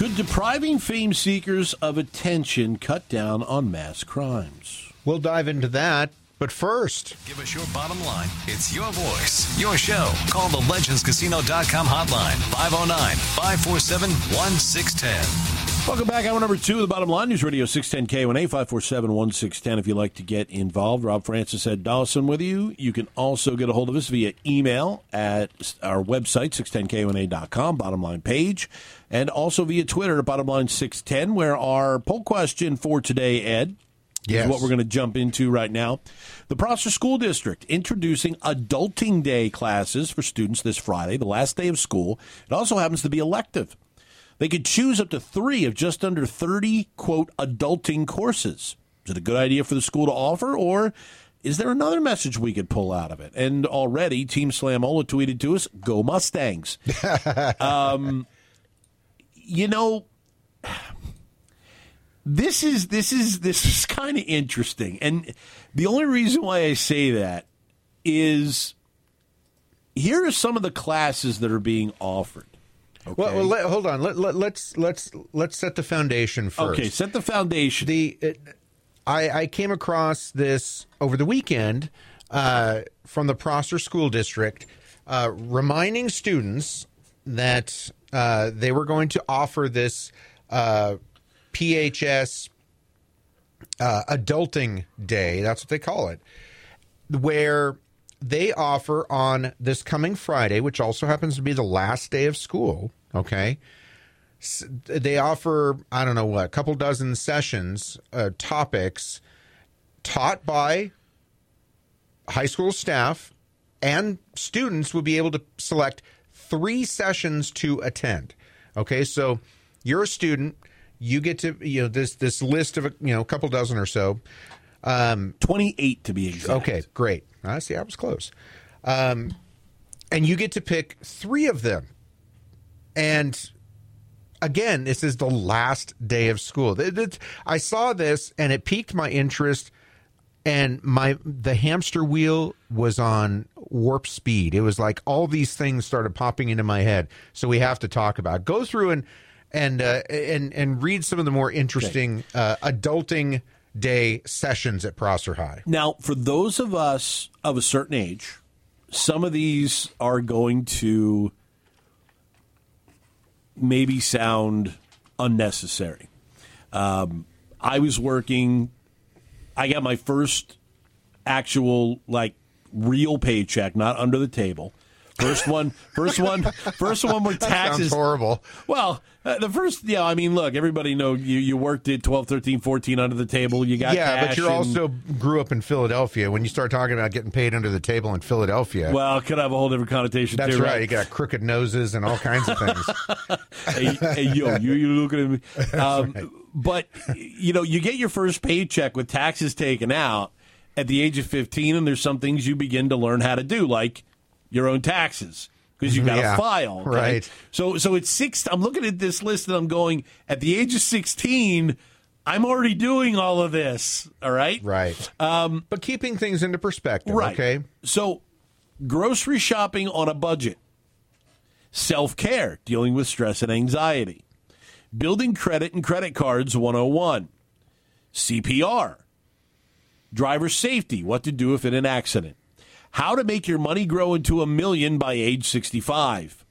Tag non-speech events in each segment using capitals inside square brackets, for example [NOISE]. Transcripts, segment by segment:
Could depriving fame seekers of attention cut down on mass crimes? We'll dive into that. But first, Give us your bottom line. It's your voice, your show. Call the legendscasino.com hotline 509 547 1610. Welcome back. Hour number two of the bottom line. News Radio 610 KONA 547 1610. If you'd like to get involved, Rob Francis Ed Dawson with you. You can also get a hold of us via email at our website, 610kona.com, bottom line page, and also via Twitter at bottom line 610, where our poll question for today, Ed, Yes. is what we're going to jump into right now. The Prosser School District introducing Adulting Day classes for students this Friday, the last day of school. It also happens to be elective. They could choose up to three of just under 30, quote, adulting courses. Is it a good idea for the school to offer, or is there another message we could pull out of it? And already, Team Slamola tweeted to us, go Mustangs. [LAUGHS] um, you know, this is this is this is kind of interesting, and the only reason why I say that is here are some of the classes that are being offered. Well, well let, hold on. Let, let, let's let's let's set the foundation first. Okay, set the foundation. the it, I, I came across this over the weekend uh, from the Prosser School District, uh, reminding students that uh, they were going to offer this uh, PHS uh, Adulting Day. That's what they call it, where they offer on this coming Friday, which also happens to be the last day of school. Okay they offer I don't know what a couple dozen sessions, uh, topics taught by high school staff, and students will be able to select three sessions to attend. Okay, so you're a student, you get to you know this this list of you know a couple dozen or so. Twenty eight to be exact. Okay, great. I see. I was close. Um, and you get to pick three of them. And again, this is the last day of school. I saw this and it piqued my interest. And my the hamster wheel was on warp speed. It was like all these things started popping into my head. So we have to talk about. It. Go through and and uh, and and read some of the more interesting uh, adulting day sessions at Prosser High. Now, for those of us of a certain age, some of these are going to maybe sound unnecessary. Um, I was working, I got my first actual, like, real paycheck, not under the table. First one, first one, first one where taxes. Horrible. Well, uh, the first, yeah, I mean, look, everybody know you, you worked at 12, 13, 14 under the table. You got yeah, but you and- also grew up in Philadelphia. When you start talking about getting paid under the table in Philadelphia, Well, it could have a whole different connotation that's too, right. You got crooked noses and all kinds of things. [LAUGHS] hey, hey, yo, you you looking at me? [LAUGHS] Um, But you know, you get your first paycheck with taxes taken out at the age of fifteen, and there's some things you begin to learn how to do, like your own taxes. Because you've got to Yeah, file, okay? right. So, so it's six. I'm looking at this list and I'm going. At the age of 16, I'm already doing all of this. All right, right. Um, but keeping things into perspective, Right. okay? So, grocery shopping on a budget, self care, dealing with stress and anxiety, building credit and credit cards 101, CPR, driver safety, what to do if in an accident, how to make your money grow into a million by age 65,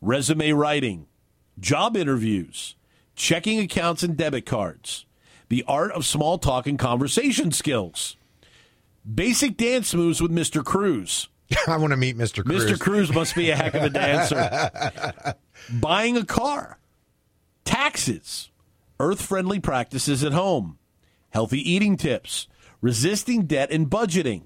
resume writing, job interviews, checking accounts and debit cards, the art of small talk and conversation skills. Basic dance moves with Mr. Cruz. [LAUGHS] I want to meet Mr. Cruz. Mr. Cruz must be a heck of a dancer. [LAUGHS] Buying a car, taxes, earth friendly practices at home, healthy eating tips, resisting debt and budgeting,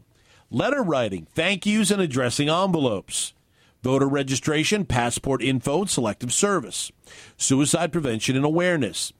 letter writing, thank yous, and addressing envelopes, voter registration, passport info, and selective service, suicide prevention and awareness,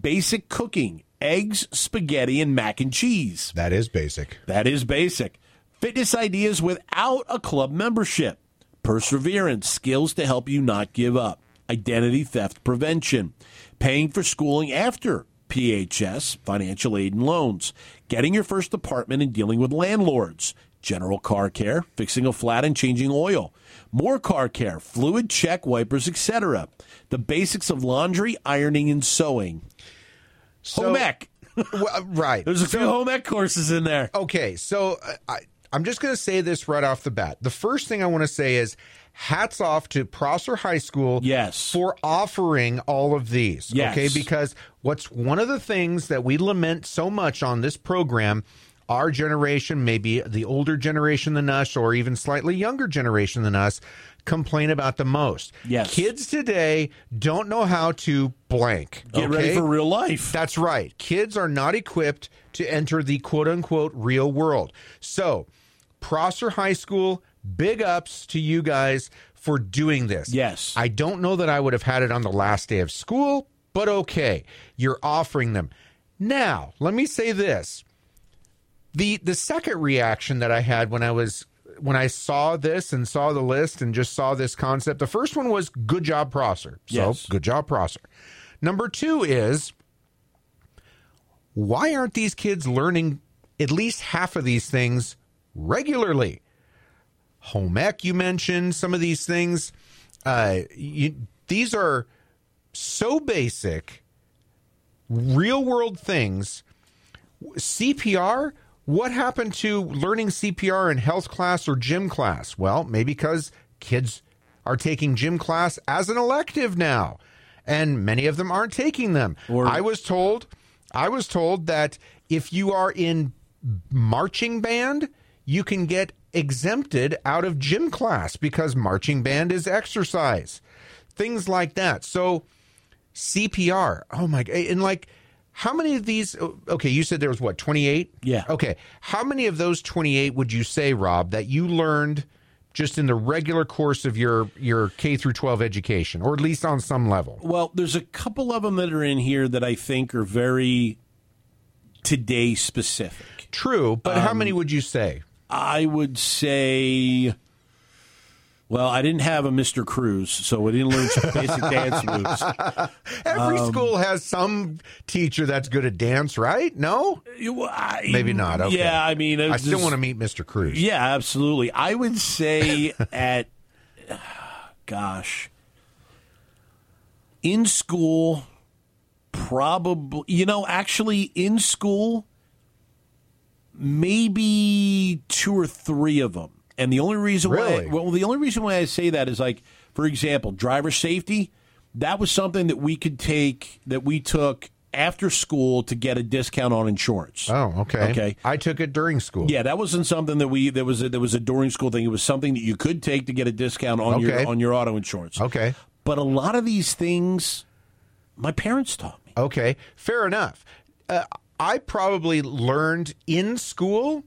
basic cooking eggs, spaghetti, and mac and cheese. That is basic. That is basic. Fitness ideas without a club membership. Perseverance, skills to help you not give up. Identity theft prevention. Paying for schooling after PHS, financial aid and loans. Getting your first apartment and dealing with landlords. General car care, fixing a flat and changing oil. More car care, fluid check, wipers, etc. The basics of laundry, ironing, and sewing. So- home ec. [LAUGHS] Well, right. There's a few home ec courses in there. Okay, so uh, I, I'm just going to say this right off the bat. The first thing I want to say is hats off to Prosser High School Yes. for offering all of these. Yes. Okay, because what's one of the things that we lament so much on this program, our generation, maybe the older generation than us, or even slightly younger generation than us, complain about the most. Yes. Kids today don't know how to blank. Get ready for real life. That's right. Kids are not equipped to enter the quote unquote real world. So, Prosser High School, big ups to you guys for doing this. Yes. I don't know that I would have had it on the last day of school, but okay. You're offering them. Now, let me say this. The the second reaction that I had when I was when I saw this and saw the list and just saw this concept, the first one was good job Prosser. So Yes. good job Prosser. Number two is why aren't these kids learning at least half of these things regularly? Home ec, you mentioned some of these things. Uh, you, these are so basic, real world things. CPR, what happened to learning CPR in health class or gym class? Well, maybe because kids are taking gym class as an elective now, and many of them aren't taking them. Or- I was told, I was told that if you are in marching band, you can get exempted out of gym class because marching band is exercise. Things like that. So CPR. Oh my god! And like, how many of these? Okay, you said there was what twenty eight. Yeah. Okay, how many of those twenty eight would you say, Rob, that you learned just in the regular course of your your K through twelve education, or at least on some level? Well, there's a couple of them that are in here that I think are very today specific. True, but how um, many would you say? I would say, well, I didn't have a Mr. Cruz, so we didn't learn some basic [LAUGHS] dance moves. Every um, school has some teacher that's good at dance, right? No, I- maybe not. Okay. Yeah, I mean, I still want to meet Mr. Cruz. Yeah, absolutely. I would say [LAUGHS] at, gosh, in school, probably, you know, actually in school, maybe two or three of them. And the only reason Really? why, well, the only reason why I say that is like, for example, driver safety. That was something that we could take, that we took after school to get a discount on insurance. Oh, okay. Okay. I took it during school. Yeah, that wasn't something that we that was a, that was a during school thing. It was something that you could take to get a discount on Okay. your on your auto insurance. Okay. But a lot of these things, my parents taught me. Okay, fair enough. Uh, I probably learned in school,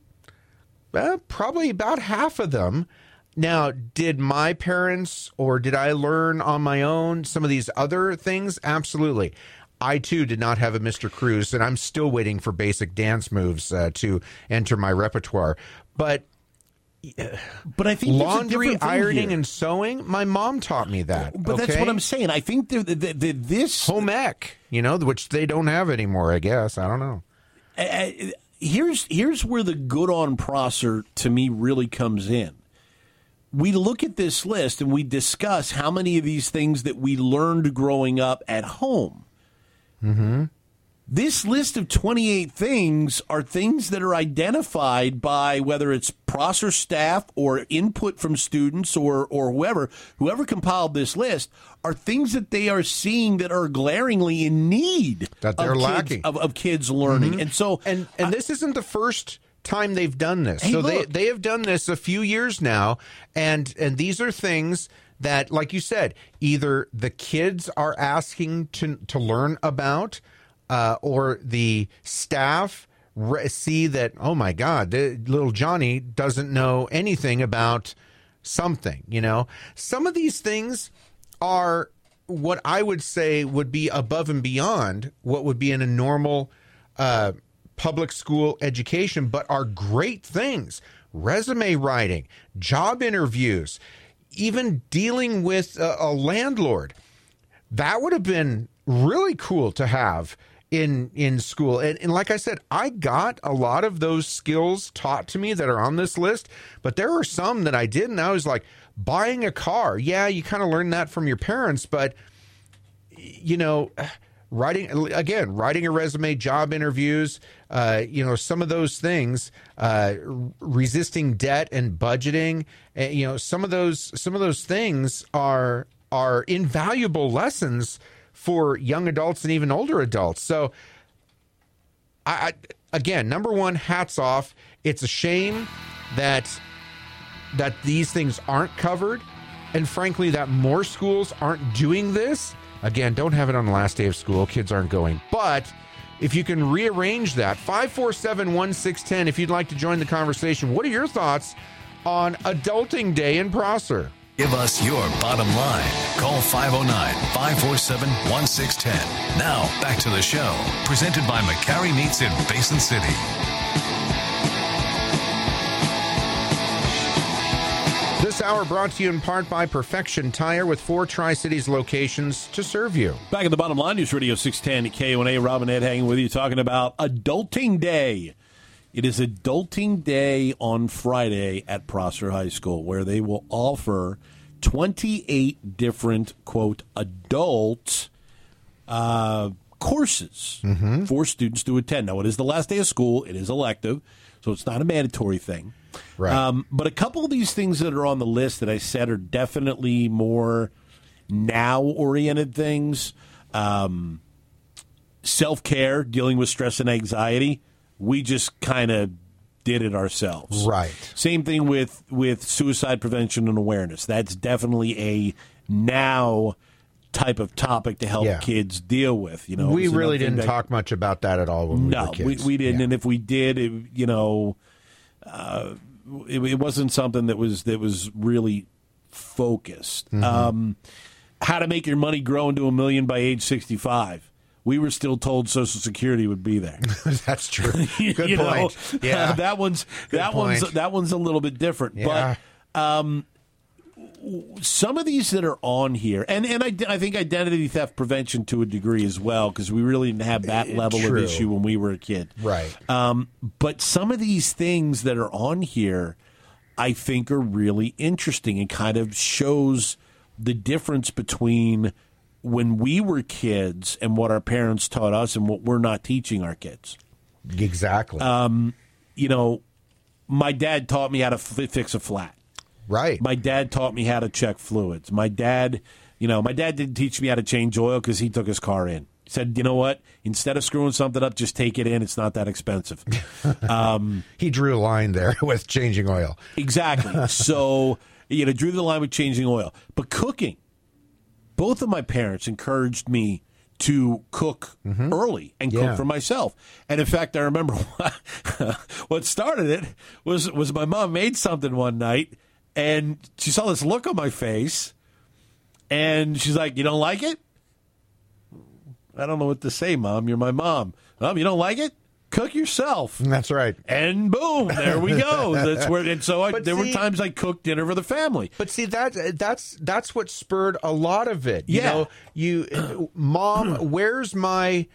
uh, probably about half of them. Now, did my parents or did I learn on my own some of these other things? Absolutely. I too did not have a Mr. Cruz, and I'm still waiting for basic dance moves uh, to enter my repertoire. But But I think laundry, ironing, here. and sewing, my mom taught me that. But that's what I'm saying. I think that, that, that this home ec, you know, which they don't have anymore. I guess I don't know. uh, here's here's where the good on Prosser to me really comes in. We look at this list and we discuss how many of these things that we learned growing up at home. Mm-hmm. This list of 28 things are things that are identified by whether it's Prosser staff or input from students or, or whoever, whoever compiled this list, are things that they are seeing that are glaringly in need That they're of kids- lacking. of, of kids learning. Mm-hmm. And so, and and this isn't the first time they've done this. Hey, so they they have done this a few years now, and and these are things that, like you said, either the kids are asking to to learn about, uh, or the staff re- see that oh my god, the, little Johnny doesn't know anything about something. You know, some of these things are what I would say would be above and beyond what would be in a normal uh, public school education, but are great things. Resume writing, job interviews, even dealing with a, a landlord. That would have been really cool to have in in school. And, and like I said, I got a lot of those skills taught to me that are on this list, but there are some that I didn't. I was like, buying a car. Yeah, you kind of learn that from your parents, but you know, writing again, writing a resume, job interviews, uh, you know, some of those things, uh, resisting debt and budgeting, uh, you know, some of those some of those things are are invaluable lessons for young adults and even older adults. So, I, I again, number one, hats off. It's a shame that that these things aren't covered, and frankly, that more schools aren't doing this. Again, don't have it on the last day of school. Kids aren't going. But if you can rearrange that, 547 1610, if you'd like to join the conversation, what are your thoughts on Adulting Day in Prosser? Give us your bottom line. Call 509 547 1610. Now, back to the show. Presented by McCarry Meats in Basin City. This hour brought to you in part by Perfection Tire with four Tri Cities locations to serve you. Back at the bottom line, News Radio 610 KONA. Robin Ed hanging with you, talking about Adulting Day. It is Adulting Day on Friday at Prosser High School, where they will offer 28 different, quote, adult uh, courses for students to attend. Now, it is the last day of school, it is elective, so it's not a mandatory thing. Right. Um, but a couple of these things that are on the list that I said are definitely more now oriented things. Um, Self care, dealing with stress and anxiety. We just kind of did it ourselves. Right. Same thing with with suicide prevention and awareness. That's definitely a now type of topic to help Yeah. kids deal with. You know, we really didn't that- talk much about that at all when we no, were we, we didn't. Yeah. And if we did, it, you know, uh, it, it wasn't something that was that was really focused. Mm-hmm. Um, how to make your money grow into a million by age sixty-five. We were still told Social Security would be there. [LAUGHS] That's true. [LAUGHS] Good You know, point. yeah. that one's Good that one's that one's a little bit different. Yeah. But um, some of these that are on here, and and I, I think identity theft prevention to a degree as well, because we really didn't have that level true. of issue when we were a kid. Right. Um, but some of these things that are on here, I think, are really interesting and kind of shows the difference between when we were kids and what our parents taught us and what we're not teaching our kids exactly. Um, you know, my dad taught me how to f- fix a flat. right. My dad taught me how to check fluids. My dad, you know, my dad didn't teach me how to change oil because he took his car in. He said, you know what? Instead of screwing something up, just take it in. It's not that expensive. [LAUGHS] he drew a line there [LAUGHS] with changing oil. exactly. So, you know, drew the line with changing oil. But cooking, both of my parents encouraged me to cook mm-hmm. early and Yeah. cook for myself. And in fact, I remember [LAUGHS] what started it was was my mom made something one night and she saw this look on my face and she's like, "You don't like it?" I don't know what to say, mom. You're my mom. Mom, you don't like it? Cook yourself. That's right. And boom, there we go. [LAUGHS] That's where. And so I, But there were times I cooked dinner for the family. But see that that's that's what spurred a lot of it. You Yeah. know, you mom, [CLEARS THROAT] where's my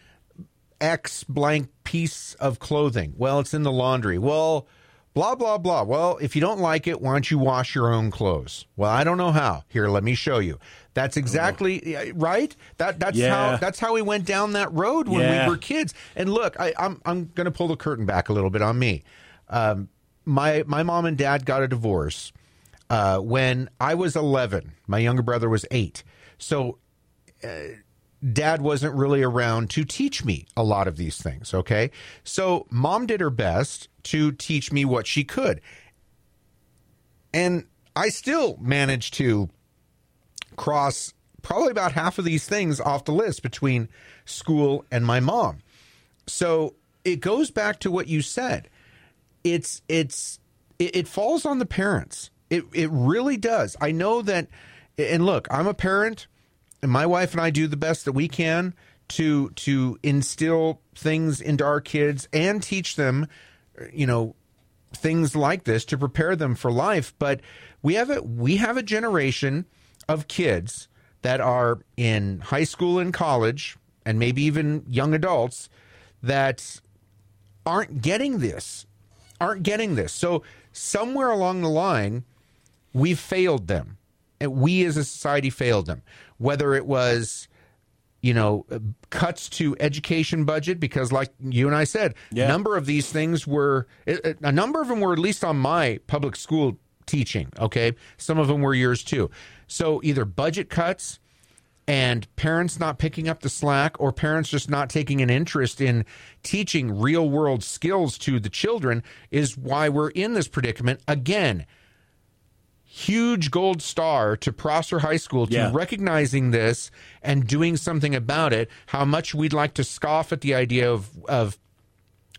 X blank piece of clothing? Well, it's in the laundry. Well, blah blah blah. Well, if you don't like it, why don't you wash your own clothes? Well, I don't know how. Here, let me show you. That's exactly yeah, right. That that's Yeah. how that's how we went down that road when Yeah. we were kids. And look, I, I'm I'm going to pull the curtain back a little bit on me. Um, my my mom and dad got a divorce uh, when I was 11. My younger brother was eight. So uh, dad wasn't really around to teach me a lot of these things. Okay. So mom did her best to teach me what she could. And I still managed to cross probably about half of these things off the list between school and my mom. So it goes back to what you said. It's it's it, it falls on the parents. It it really does. I know that and look, I'm a parent and my wife and I do the best that we can to to instill things into our kids and teach them, you know, things like this to prepare them for life. But we have a we have a generation of kids that are in high school and college and maybe even young adults that aren't getting this aren't getting this. So somewhere along the line we've failed them. And we as a society failed them. Whether it was you know cuts to education budget because like you and I said Yeah. a number of these things were a number of them were at least on my public school teaching okay some of them were yours too so either budget cuts and parents not picking up the slack or parents just not taking an interest in teaching real world skills to the children is why we're in this predicament again huge gold star to Prosser High School to Yeah. recognizing this and doing something about it. How much we'd like to scoff at the idea of of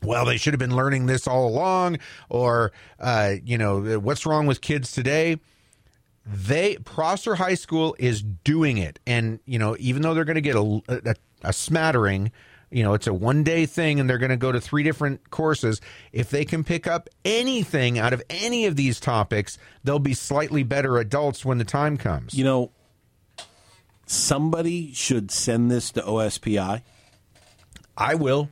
well, they should have been learning this all along, or uh, you know, what's wrong with kids today? They Prosser High School is doing it, and you know, even though they're going to get a, a, a smattering, you know, it's a one day thing, and they're going to go to three different courses. If they can pick up anything out of any of these topics, they'll be slightly better adults when the time comes. You know, somebody should send this to OSPI I will.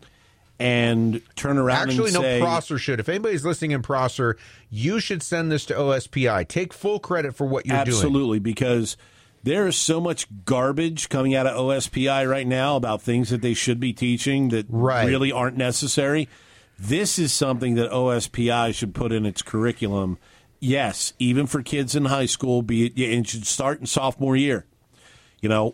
And turn around Actually, and no, say, Prosser should. If anybody's listening in Prosser, you should send this to OSPI. Take full credit for what you're doing. Absolutely, because there is so much garbage coming out of OSPI right now about things that they should be teaching that Right. really aren't necessary. This is something that OSPI should put in its curriculum. Yes, even for kids in high school, be it, it should start in sophomore year. You know,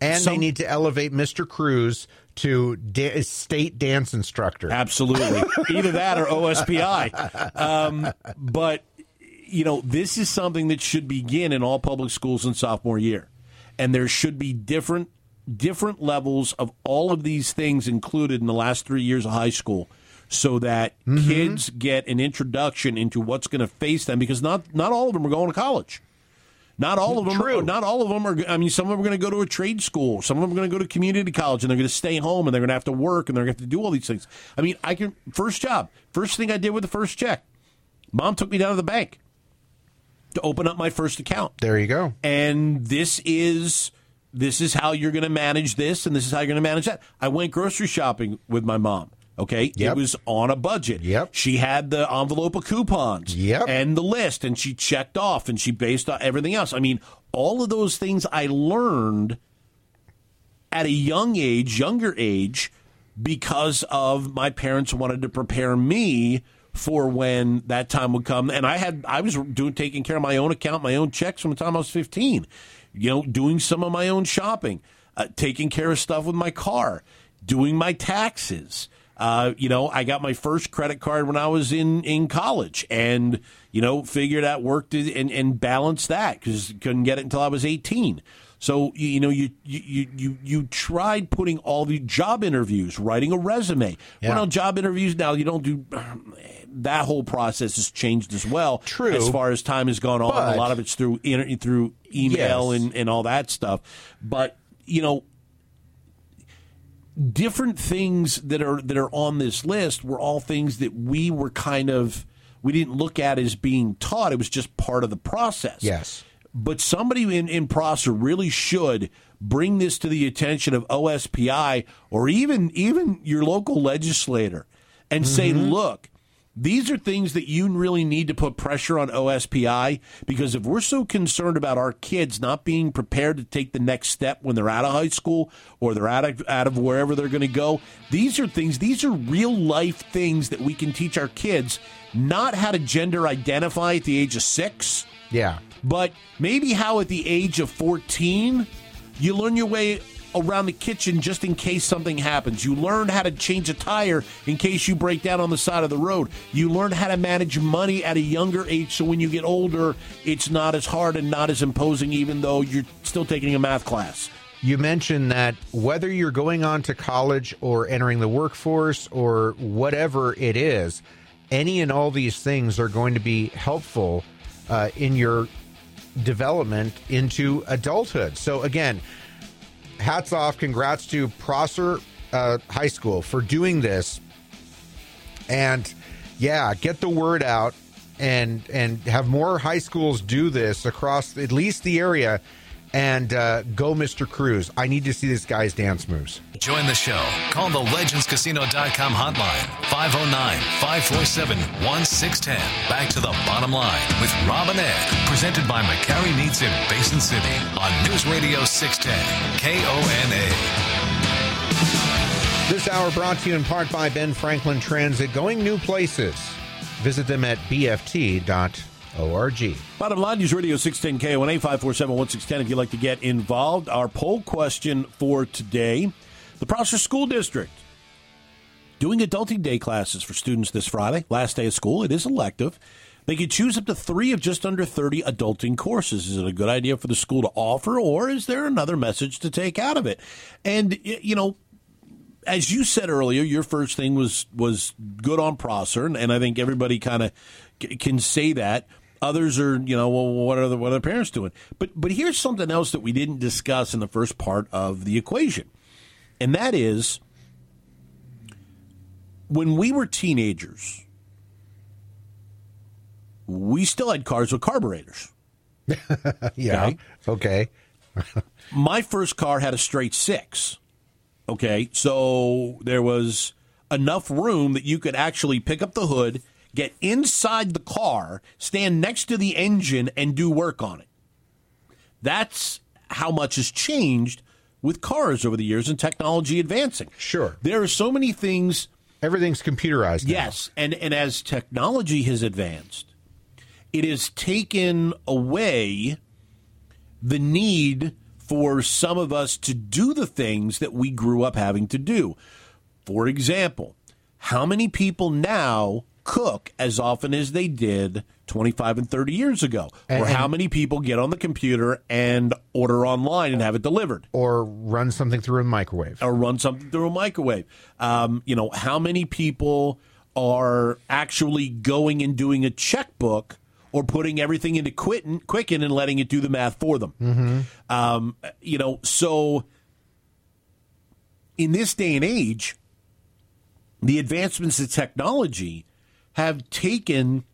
And they need to elevate Mr. Cruz to da- state dance instructor. Absolutely. [LAUGHS] Either that or OSPI. Um, but, you know, this is something that should begin in all public schools in sophomore year. And there should be different different levels of all of these things included in the last three years of high school so that kids get an introduction into what's going to face them because not not all of them are going to college. Not all of them. True. Not all of them are. I mean, some of them are going to go to a trade school. Some of them are going to go to community college, and they're going to stay home, and they're going to have to work, and they're going to have to do all these things. I mean, I can first job, first thing I did with the first check. Mom took me down to the bank to open up my first account, There you go. and this is this is how you're going to manage this, and this is how you're going to manage that. I went grocery shopping with my mom. Okay, Yep. it was on a budget. Yep. she had the envelope of coupons. Yep. and the list, and she checked off, and she based on everything else. I mean, all of those things I learned at a young age, younger age, because of my parents wanted to prepare me for when that time would come. And I had I was doing taking care of my own account, my own checks from the time I was fifteen. You know, doing some of my own shopping, uh, taking care of stuff with my car, doing my taxes. Uh, you know, I got my first credit card when I was in, in college, and you know, figured out worked it and and balanced that because couldn't get it until I was eighteen. So you, you know you, you you you tried putting all the job interviews, writing a resume. Yeah. Well, job interviews now you don't do [SIGHS] that whole process has changed as well. True. as far as time has gone on, But- a lot of it's through through email Yes. and and all that stuff. But you know, different things that are that are on this list were all things that we were kind of we didn't look at as being taught. It was just part of the process. Yes. But somebody in, in Prosser really should bring this to the attention of OSPI or even even your local legislator and say, mm-hmm. look, these are things that you really need to put pressure on OSPI because if we're so concerned about our kids not being prepared to take the next step when they're out of high school or they're out of, out of wherever they're going to go, these are things, these are real life things that we can teach our kids, not how to gender identify at the age of six Yeah. but maybe how at the age of 14 you learn your way around the kitchen just in case something happens. You learn how to change a tire in case you break down on the side of the road. You learn how to manage money at a younger age so when you get older it's not as hard and not as imposing even though you're still taking a math class. You mentioned that whether you're going on to college or entering the workforce or whatever it is, any and all these things are going to be helpful uh, in your development into adulthood. So, again, hats off, congrats to Prosser uh, High School for doing this. And yeah, get the word out and and have more high schools do this across at least the area. And uh, go, Mr. Cruz. I need to see this guy's dance moves. Join the show. Call the legendscasino.com hotline 509 547 1610. Back to the bottom line with Robin Ed. Presented by McCarry Meats in Basin City on News Radio 610 KONA. This hour brought to you in part by Ben Franklin Transit, going new places. Visit them at bft.org. Bottom line, News Radio 610 KONA 547 1610 if you'd like to get involved. Our poll question for today the Prosser School District doing adulting day classes for students this Friday, last day of school. It is elective. They could choose up to three of just under 30 adulting courses. Is it a good idea for the school to offer, or is there another message to take out of it? And, you know, as you said earlier, your first thing was was good on Prosser, and, I think everybody kind of can say that. Others are, you know, well, what are the what are the parents doing? But but here's something else that we didn't discuss in the first part of the equation, and that is when we were teenagers, we still had cars with carburetors. [LAUGHS] Yeah. Okay. [LAUGHS] my first car had a straight six. Okay, so there was enough room that you could actually pick up the hood, get inside the car, stand next to the engine, and do work on it. That's how much has changed with cars over the years and technology advancing. Sure. There are so many things. Everything's computerized. now. Yes, and, and as technology has advanced, it has taken away the need for some of us to do the things that we grew up having to do. For example, how many people now cook as often as they did 25 and 30 years ago? or how many people get on the computer and order online and have it delivered? Or run something through a microwave. or run something through a microwave. Um, you know, how many people are actually going and doing a checkbook or putting everything into Quicken, Quicken and letting it do the math for them? Um, you know, so in this day and age, the advancements in technology have taken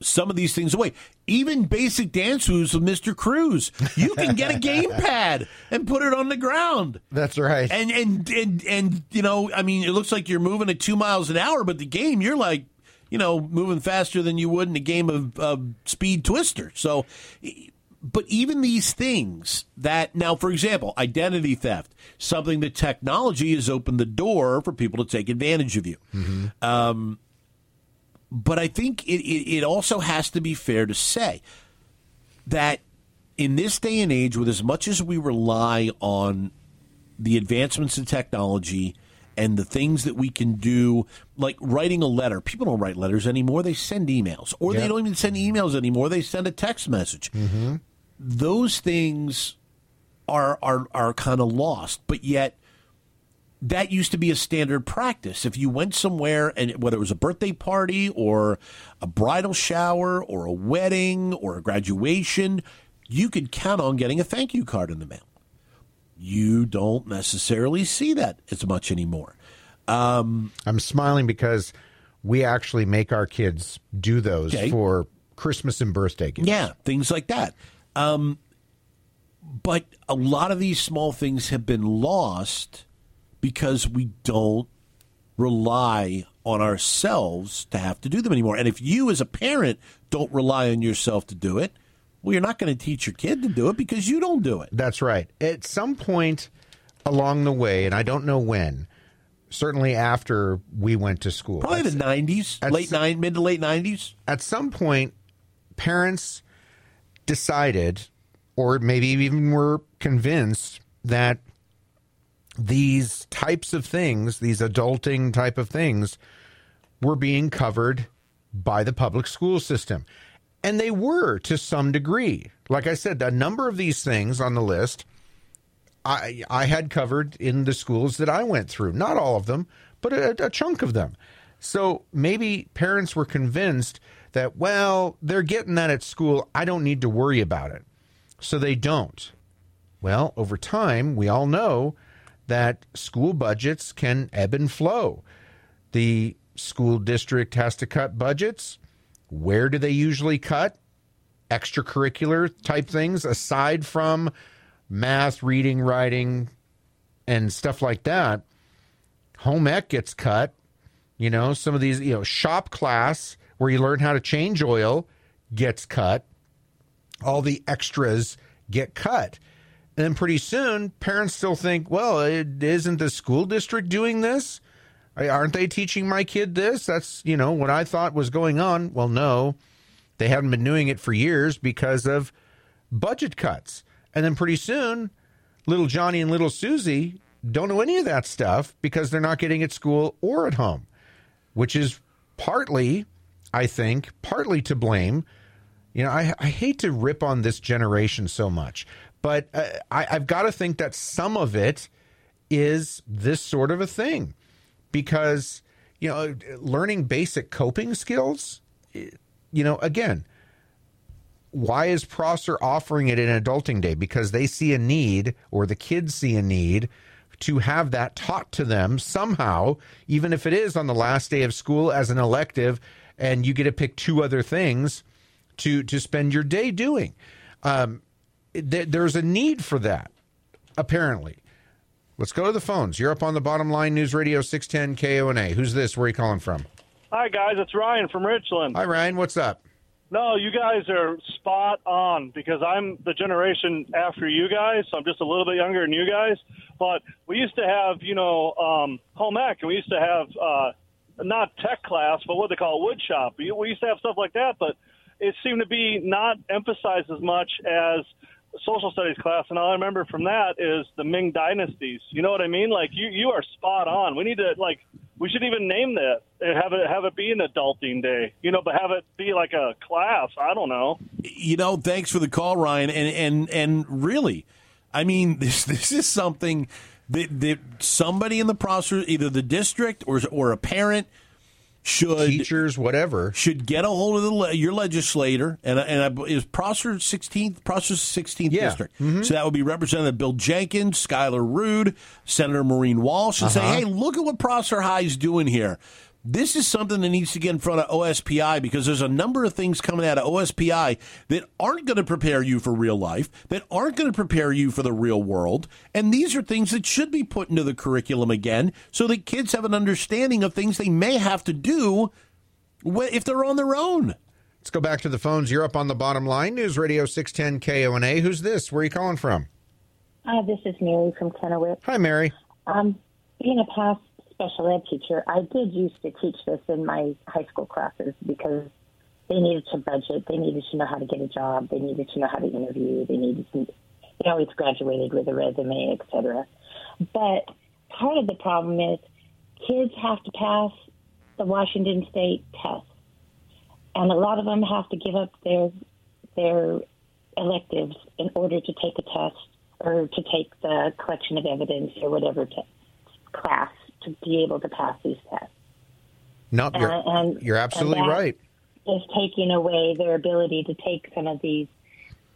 some of these things away. Even basic dance moves with Mr. Cruz. You can get a game [LAUGHS] pad and put it on the ground. That's right. And and and and you know, I mean, it looks like you're moving at two miles an hour, but the game you're like, you know, moving faster than you would in a game of, of Speed Twister. So, but even these things that now, for example, identity theft, something that technology has opened the door for people to take advantage of you. Um, but I think it, it, it also has to be fair to say that in this day and age, with as much as we rely on the advancements in technology and the things that we can do, like writing a letter, people don't write letters anymore. They send emails, or they don't even send emails anymore. They send a text message. Mm-hmm. Those things are are are kind of lost, but yet that used to be a standard practice. If you went somewhere and whether it was a birthday party or a bridal shower or a wedding or a graduation, you could count on getting a thank you card in the mail. You don't necessarily see that as much anymore. I'm smiling because we actually make our kids do those Okay. for Christmas and birthday gifts. Yeah, things like that. Um, but a lot of these small things have been lost because we don't rely on ourselves to have to do them anymore. And if you, as a parent, don't rely on yourself to do it, well, you're not going to teach your kid to do it because you don't do it. That's right. At some point along the way, and I don't know when, certainly after we went to school, Probably the '90s, that's- late nine, mid to late '90s. at some point, parents decided, or maybe even were convinced, that these types of things, these adulting type of things, were being covered by the public school system. And they were to some degree. Like I said, a number of these things on the list I, I had covered in the schools that I went through. Not all of them, but a, a chunk of them. So maybe parents were convinced that, well, they're getting that at school. I don't need to worry about it. So they don't. Well, over time, we all know that school budgets can ebb and flow. The school district has to cut budgets. Where do they usually cut? Extracurricular type things aside from math, reading, writing, and stuff like that. Home ec gets cut. You know, some of these, you know, shop class where you learn how to change oil gets cut. All the extras get cut. And then pretty soon, parents still think, well, is isn't the school district doing this? Aren't they teaching my kid this? That's, you know, what I thought was going on. Well, no, they haven't been doing it for years because of budget cuts. And then pretty soon, little Johnny and little Susie don't know any of that stuff because they're not getting it at school or at home, which is partly, I think, partly to blame. You know, I, I hate to rip on this generation so much, but uh, I, I've got to think that some of it is this sort of a thing because, you know, learning basic coping skills, you know, again, why is Prosser offering it in Adulting Day? Because they see a need, or the kids see a need, to have that taught to them somehow, even if it is on the last day of school as an elective, and you get to pick two other things to to spend your day doing. Um, th- there's a need for that, apparently. Let's go to the phones. You're up on the bottom line, News Radio 610 KONA. Who's this? Where are you calling from? Hi, guys. It's Ryan from Richland. Hi, Ryan. What's up? No, you guys are spot on because I'm the generation after you guys, so I'm just a little bit younger than you guys. But we used to have, you know, um, home ec, and we used to have uh, not tech class, but what they call wood shop. We we used to have stuff like that, but it seemed to be not emphasized as much as social studies class. And all I remember from that is the Ming dynasties. You know what I mean? Like you, you are spot on. We need to like we should even name that and have it have it be an adulting day. You know, but have it be like a class. I don't know. You know, thanks for the call, Ryan. And and and really, I mean, [LAUGHS] this this is something that that somebody in the process, either the district or or a parent should teachers, whatever, should get a hold of the your legislator, and and is Prosser sixteenth, Prosser sixteenth Yeah. district. Mhm. So that would be Representative Bill Jenkins, Skyler Rude, Senator Maureen Walsh, and say, Uh-huh. hey, look at what Prosser High is doing here. This is something that needs to get in front of OSPI because there's a number of things coming out of OSPI that aren't going to prepare you for real life, that aren't going to prepare you for the real world. And these are things that should be put into the curriculum again so that kids have an understanding of things they may have to do if they're on their own. Let's go back to the phones. You're up on the bottom line, News Radio 610 KONA. Who's this? Where are you calling from? Hi, this is Mary from Kennewick. Hi, Mary. Um, being a past special ed teacher, I did used to teach this in my high school classes because they needed to budget, they needed to know how to get a job, they needed to know how to interview, they needed to, they always graduated with a resume, etc. But part of the problem is kids have to pass the Washington State test, and a lot of them have to give up their their electives in order to take a test or to take the collection of evidence or whatever te- class to be able to pass these tests. No, you're, Uh, and- you're absolutely and right. Is taking away their ability to take some of these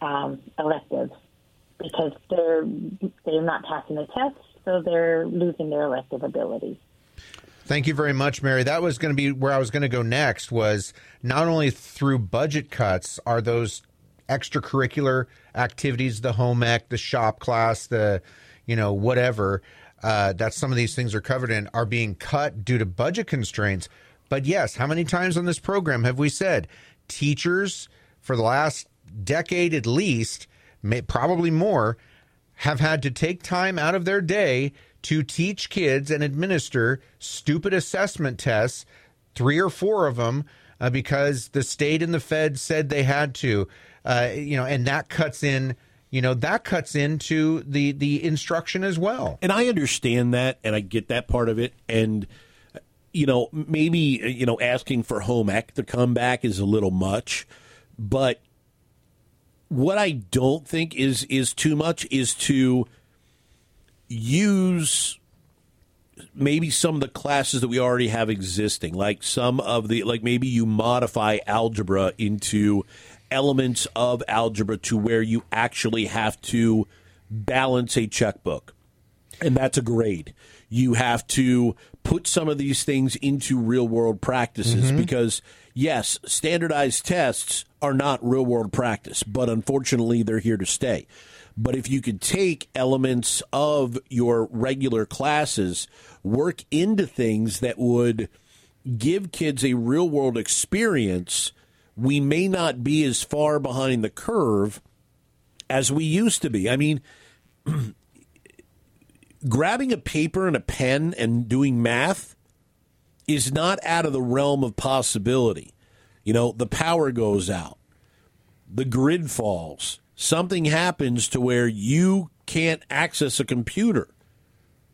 um, electives because they're they're not passing the tests, so they're losing their elective ability. Thank you very much, Mary. That was going to be where I was going to go next. Was not only through budget cuts are those extracurricular activities, the home ec, the shop class, the you know whatever uh, that some of these things are covered in are being cut due to budget constraints. But yes, how many times on this program have we said teachers for the last decade at least, may, probably more, have had to take time out of their day to teach kids and administer stupid assessment tests, three or four of them, uh, because the state and the Fed said they had to. Uh, you know, and that cuts in. You know, that cuts into the the instruction as well. And I understand that, and I get that part of it. And you know, maybe you know, asking for home ec to come back is a little much, but what I don't think is is too much is to use maybe some of the classes that we already have existing, like some of the like maybe you modify algebra into elements of algebra to where you actually have to balance a checkbook, and that's a grade. You have to put some of these things into real world practices mm-hmm. because, yes, standardized tests are not real world practice, but unfortunately, they're here to stay. But if you could take elements of your regular classes, work into things that would give kids a real world experience, we may not be as far behind the curve as we used to be. I mean, [CLEARS THROAT] grabbing a paper and a pen and doing math is not out of the realm of possibility. You know, the power goes out, the grid falls, something happens to where you can't access a computer.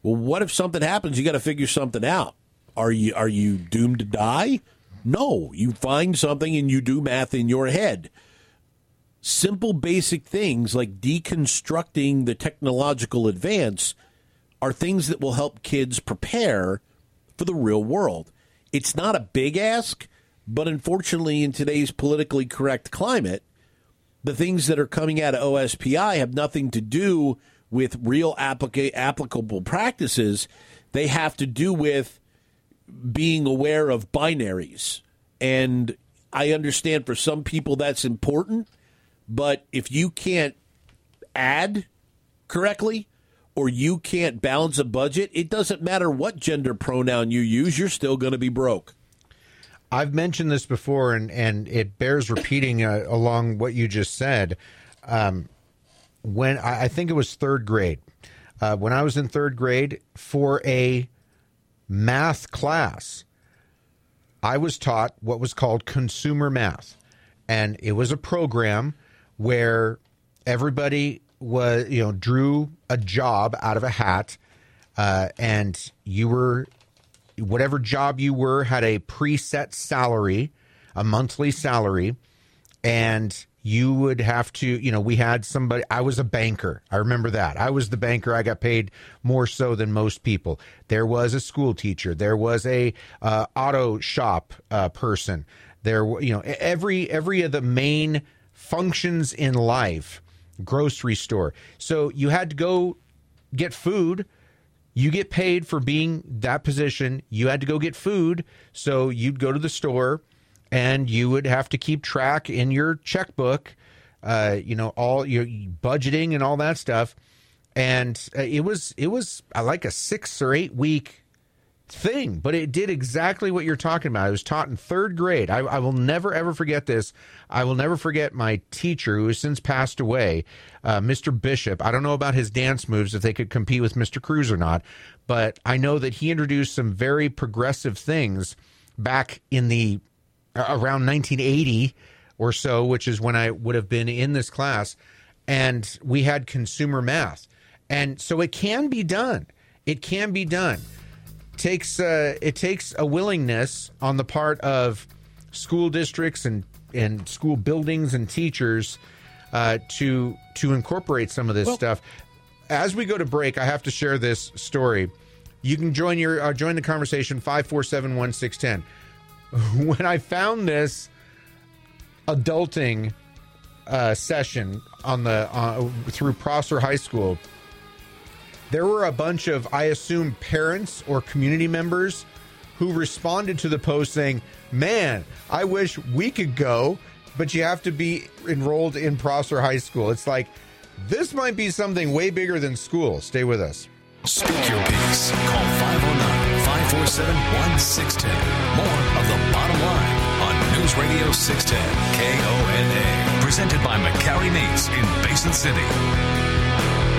Well, what if something happens? You got to figure something out. Are you are you doomed to die? No, you find something and you do math in your head. Simple basic things like deconstructing the technological advance are things that will help kids prepare for the real world. It's not a big ask, but unfortunately in today's politically correct climate, the things that are coming out of OSPI have nothing to do with real applica- applicable practices. They have to do with being aware of binaries. And I understand for some people that's important, but if you can't add correctly or you can't balance a budget, it doesn't matter what gender pronoun you use, you're still going to be broke. I've mentioned this before, and, and it bears repeating uh, along what you just said. Um, when I, I think it was third grade, uh, when I was in third grade for a math class, I was taught what was called consumer math, and it was a program where everybody was you know drew a job out of a hat, uh, and you were whatever job you were had a preset salary, a monthly salary, and you would have to, you know, we had somebody, I was a banker. I remember that. I was the banker. I got paid more so than most people. There was a school teacher. There was a uh, auto shop uh, person. There, were- you know, every every of the main functions in life, grocery store. So you had to go get food you get paid for being that position. You had to go get food, so you'd go to the store and you would have to keep track in your checkbook, uh, you know, all your budgeting and all that stuff. And uh, it was it was uh, like a six or eight week thing, but it did exactly what you're talking about. I was taught in third grade. I, I will never ever forget this. I will never forget my teacher who has since passed away, uh, Mr. Bishop. I don't know about his dance moves if they could compete with Mr. Cruz or not, but I know that he introduced some very progressive things back in the around 1980 or so, which is when I would have been in this class, and we had consumer math, and so it can be done. It can be done takes uh, it takes a willingness on the part of school districts and and school buildings and teachers uh, to to incorporate some of this stuff. As we go to break, I have to share this story. You can join your uh, join the conversation five four seven one six ten. [LAUGHS] When I found this adulting uh, session on the uh, through Prosser High School there were a bunch of, I assume, parents or community members who responded to the post saying, Man, I wish we could go, but you have to be enrolled in Prosser High School. It's like, this might be something way bigger than school. Stay with us. Speak your piece. Call 509 547 1610. More of the bottom line on News Radio 610 KONA. Presented by McCarry Meats in Basin City.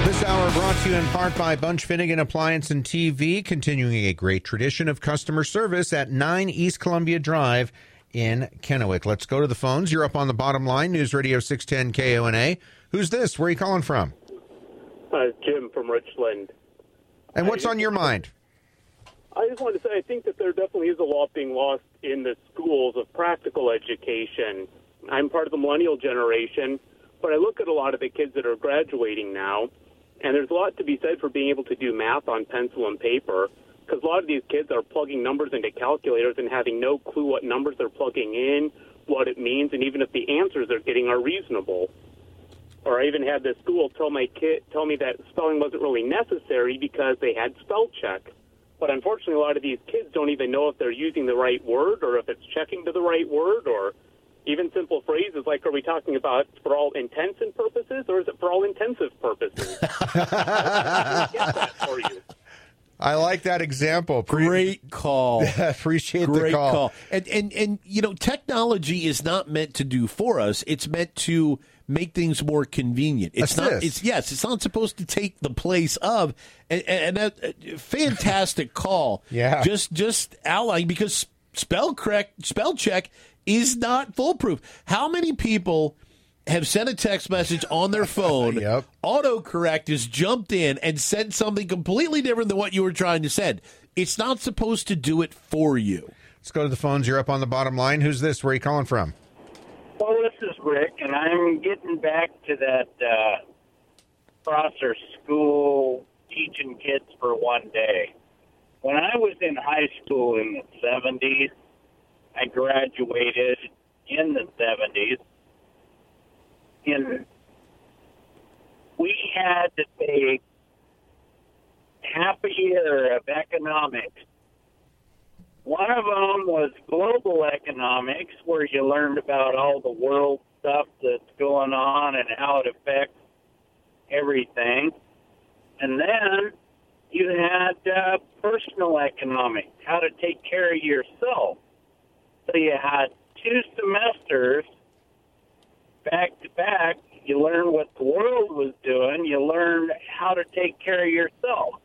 This hour brought to you in part by Bunch Finnigan Appliance and TV, continuing a great tradition of customer service at 9 East Columbia Drive in Kennewick. Let's go to the phones. You're up on the bottom line, News Radio 610 KONA. Who's this? Where are you calling from? Uh, Jim from Richland. And what's on your mind? I just wanted to say I think that there definitely is a lot being lost in the schools of practical education. I'm part of the millennial generation, but I look at a lot of the kids that are graduating now, and there's a lot to be said for being able to do math on pencil and paper because a lot of these kids are plugging numbers into calculators and having no clue what numbers they're plugging in, what it means, and even if the answers they're getting are reasonable. Or I even had the school tell my kid tell me that spelling wasn't really necessary because they had spell check. But unfortunately, a lot of these kids don't even know if they're using the right word or if it's checking to the right word or even simple phrases like, are we talking about for all intents and purposes or is it for all intensive purposes? I get that for you. I like that example. Pre- Great call. [LAUGHS] appreciate Great the call. And and and you know, technology is not meant to do for us. It's meant to make things more convenient. It's not. It's yes. It's not supposed to take the place of. And, and that uh, fantastic [LAUGHS] call. Yeah. Just just outlining because spell correct spell check is not foolproof. How many people? Have sent a text message on their [LAUGHS] phone. Yep. Autocorrect has jumped in and said something completely different than what you were trying to send. It's not supposed to do it for you. Let's go to the phones. You're up on the bottom line. Who's this? Where are you calling from? Well, this is Rick, and I'm getting back to that uh, Prosser School teaching kids for one day. When I was in high school in the 70s, I graduated in the 70s. And we had to take half a year of economics one of them was global economics, where you learned about all the world stuff that's going on and how it affects everything. And then you had uh, personal economics, how to take care of yourself. So you had two semesters back to back. You learned what the world was doing. You learned how to take care of yourself.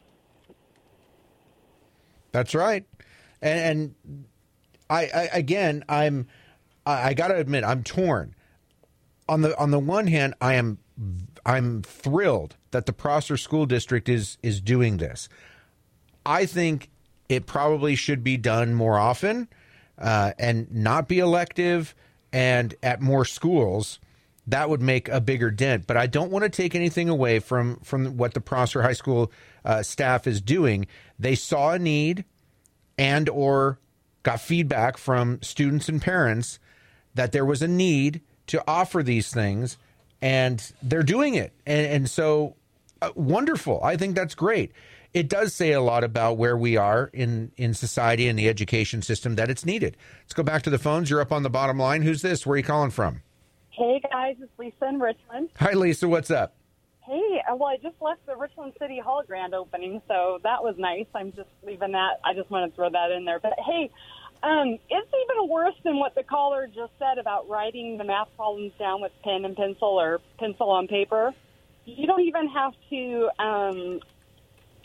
That's right. And, and I, I again, I'm I, I got to admit, I'm torn. On the on the one hand, I am I'm thrilled that the Prosser School District is is doing this. I think it probably should be done more often uh, and not be elective and at more schools. That would make a bigger dent. But I don't want to take anything away from from what the Prosser High School uh, staff is doing. They saw a need and or got feedback from students and parents that there was a need to offer these things and they're doing it. And, and so uh, wonderful. I think that's great. It does say a lot about where we are in in society and the education system that it's needed. Let's go back to the phones. You're up on the bottom line. Who's this? Where are you calling from? Hey guys, it's Lisa in Richland. hi lisa. What's up Hey, uh, well, I just left the Richland City Hall grand opening, so that was nice. I'm just leaving that. I just want to throw that in there. But hey, um, it's even worse than what the caller just said about writing the math problems down with pen and pencil or pencil on paper. You don't even have to um,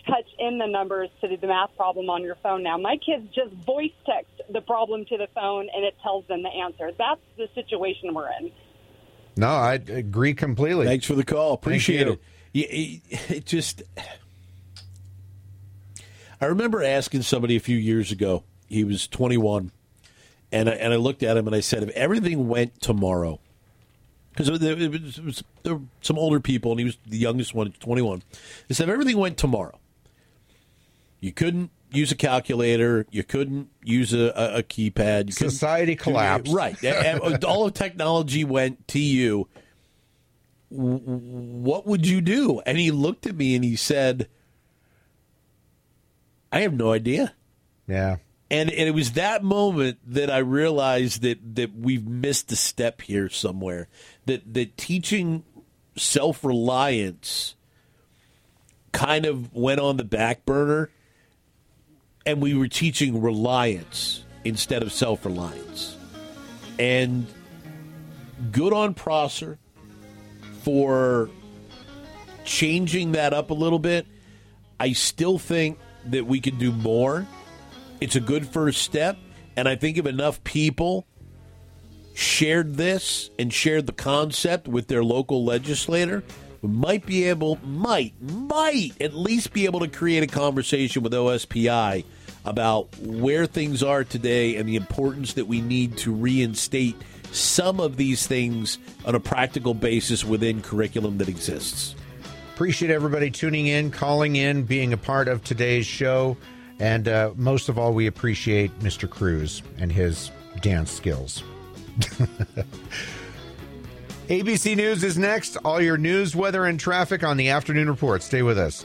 touch in the numbers to do the math problem on your phone now. My kids just voice text the problem to the phone, and it tells them the answer. That's the situation we're in. No i agree completely Thanks for the call. Appreciate it. It, it just. I remember asking somebody a few years ago. He was 21, and I, and I looked at him and I said, "If everything went tomorrow, because there, it was- it was- there were some older people, and he was the youngest one, 21. I said, if everything went tomorrow, you couldn't use a calculator, you couldn't use a, a, a keypad, you Society collapsed. right? [LAUGHS] All of technology went to you. What would you do? And he looked at me and he said, "I have no idea." yeah And, and it was that moment that I realized that, that we've missed a step here somewhere. That that teaching self reliance kind of went on the back burner, and we were teaching reliance instead of self reliance. And good on Prosser for changing that up a little bit. I still think that we could do more. It's a good first step, and I think if enough people shared this and shared the concept with their local legislator, we might be able, might, might at least be able to create a conversation with OSPI about where things are today and the importance that we need to reinstate some of these things on a practical basis within curriculum that exists. Appreciate everybody tuning in, calling in, being a part of today's show. And uh, most of all, we appreciate Mr. Cruz and his dance skills. [LAUGHS] ABC News is next. All your news, weather, and traffic on the afternoon report. Stay with us.